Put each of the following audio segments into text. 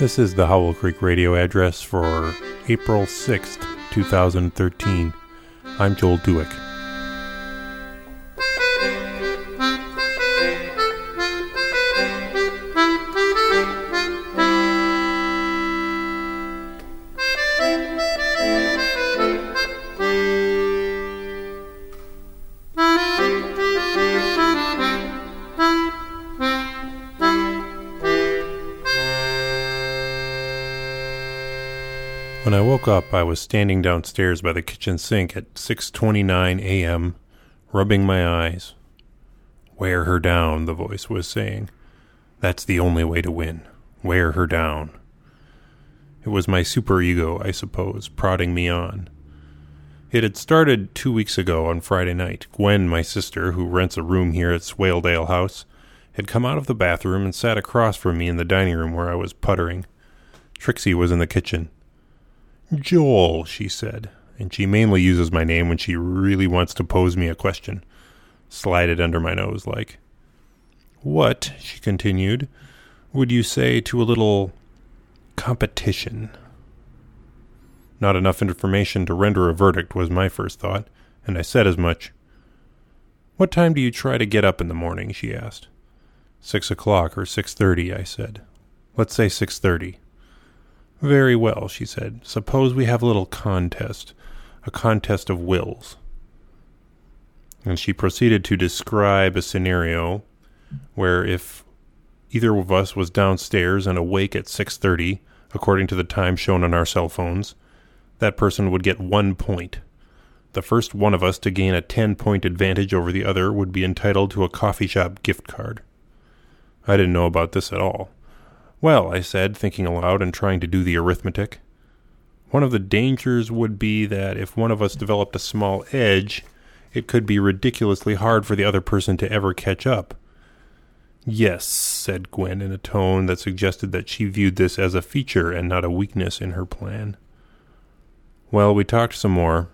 This is the Hollow Creek radio address for April 6th, 2013. I'm Joel Duick. When I woke up, I was standing downstairs by the kitchen sink at 6:29 a.m., rubbing my eyes. "Wear her down," the voice was saying. "That's the only way to win. Wear her down." It was my superego, I suppose, prodding me on. It had started two weeks ago on Friday night. Gwen, my sister, who rents a room here at Swaledale House, had come out of the bathroom and sat across from me in the dining room where I was puttering. Trixie was in the kitchen. Joel, she said, and she mainly uses my name when she really wants to pose me a question. Slide it under my nose, like. What, she continued, would you say to a little competition? Not enough information to render a verdict was my first thought, and I said as much. What time do you try to get up in the morning? she asked. Six o'clock or six thirty, I said. Let's say six thirty. Very well, she said. Suppose we have a little contest, a contest of wills. And she proceeded to describe a scenario where if either of us was downstairs and awake at 6:30 according to the time shown on our cell phones, that person would get 1 point. The first one of us to gain a 10-point advantage over the other would be entitled to a coffee shop gift card. I didn't know about this at all. Well, I said, thinking aloud and trying to do the arithmetic. One of the dangers would be that if one of us developed a small edge, it could be ridiculously hard for the other person to ever catch up. Yes, said Gwen in a tone that suggested that she viewed this as a feature and not a weakness in her plan. Well, we talked some more.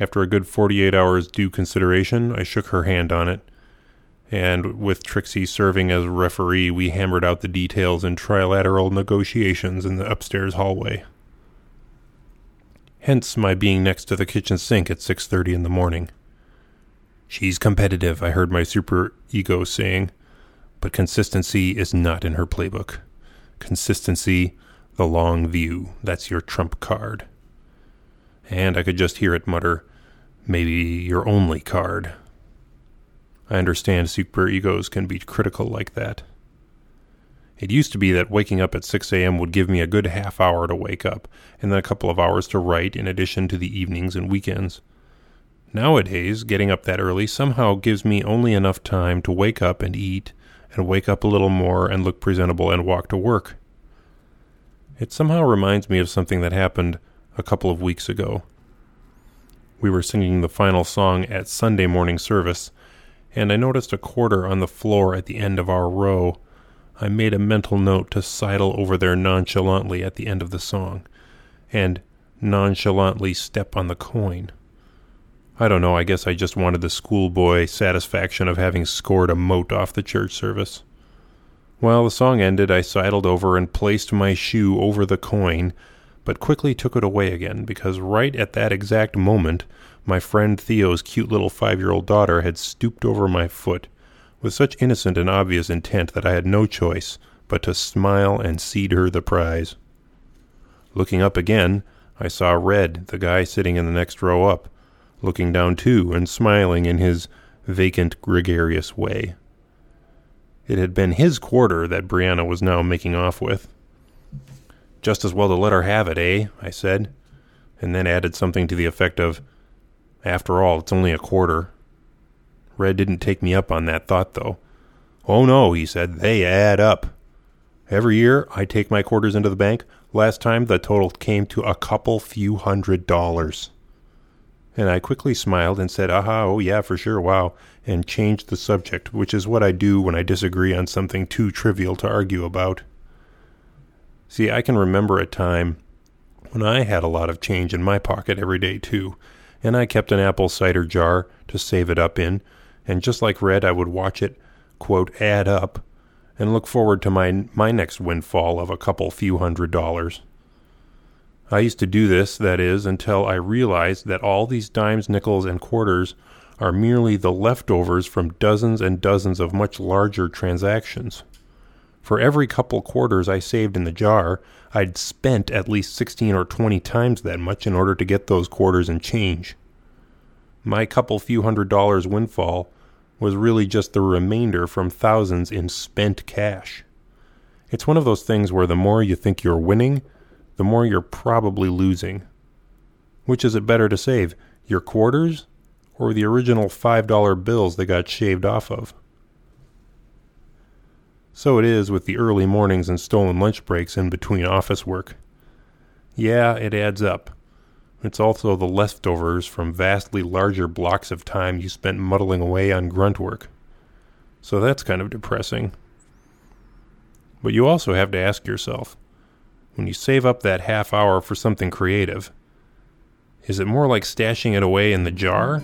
After a good forty eight hours due consideration, I shook her hand on it and with Trixie serving as referee, we hammered out the details in trilateral negotiations in the upstairs hallway. Hence my being next to the kitchen sink at 6:30 in the morning. She's competitive, I heard my super ego saying, but consistency is not in her playbook. Consistency, the long view, that's your trump card. And I could just hear it mutter, maybe your only card. I understand superegos can be critical like that. It used to be that waking up at 6 a.m. would give me a good half hour to wake up, and then a couple of hours to write in addition to the evenings and weekends. Nowadays, getting up that early somehow gives me only enough time to wake up and eat, and wake up a little more and look presentable and walk to work. It somehow reminds me of something that happened a couple of weeks ago. We were singing the final song at Sunday morning service, and I noticed a quarter on the floor at the end of our row. I made a mental note to sidle over there nonchalantly at the end of the song, and nonchalantly step on the coin. I don't know, I guess I just wanted the schoolboy satisfaction of having scored a mote off the church service. While the song ended, I sidled over and placed my shoe over the coin, but quickly took it away again, because right at that exact moment my friend Theo's cute little five year old daughter had stooped over my foot with such innocent and obvious intent that I had no choice but to smile and cede her the prize. Looking up again, I saw Red, the guy sitting in the next row up, looking down too and smiling in his vacant, gregarious way. It had been his quarter that Brianna was now making off with. Just as well to let her have it, eh? I said, and then added something to the effect of, after all, it's only a quarter. Red didn't take me up on that thought, though. Oh no, he said, they add up. Every year I take my quarters into the bank. Last time the total came to a couple few hundred dollars. And I quickly smiled and said, Aha, oh yeah, for sure, wow, and changed the subject, which is what I do when I disagree on something too trivial to argue about. See, I can remember a time when I had a lot of change in my pocket every day, too, and I kept an apple cider jar to save it up in, and just like Red, I would watch it, quote, add up, and look forward to my, my next windfall of a couple few hundred dollars. I used to do this, that is, until I realized that all these dimes, nickels, and quarters are merely the leftovers from dozens and dozens of much larger transactions. For every couple quarters I saved in the jar, I'd spent at least 16 or 20 times that much in order to get those quarters and change. My couple few hundred dollars windfall was really just the remainder from thousands in spent cash. It's one of those things where the more you think you're winning, the more you're probably losing. Which is it better to save, your quarters or the original $5 bills they got shaved off of? So it is with the early mornings and stolen lunch breaks in between office work. Yeah, it adds up. It's also the leftovers from vastly larger blocks of time you spent muddling away on grunt work. So that's kind of depressing. But you also have to ask yourself when you save up that half hour for something creative, is it more like stashing it away in the jar?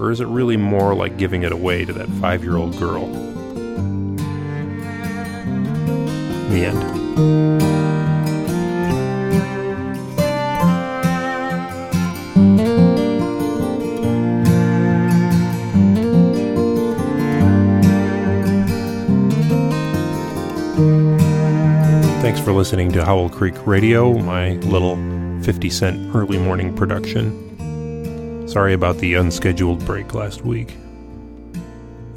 Or is it really more like giving it away to that five year old girl? The end. Thanks for listening to Hollow Creek Radio, my little 50 cent early morning production. Sorry about the unscheduled break last week.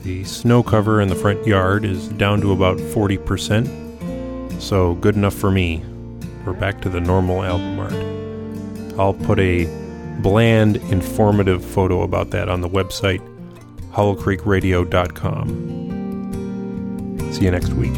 The snow cover in the front yard is down to about 40%, so good enough for me. We're back to the normal album art. I'll put a bland, informative photo about that on the website, hollowcreekradio.com. See you next week.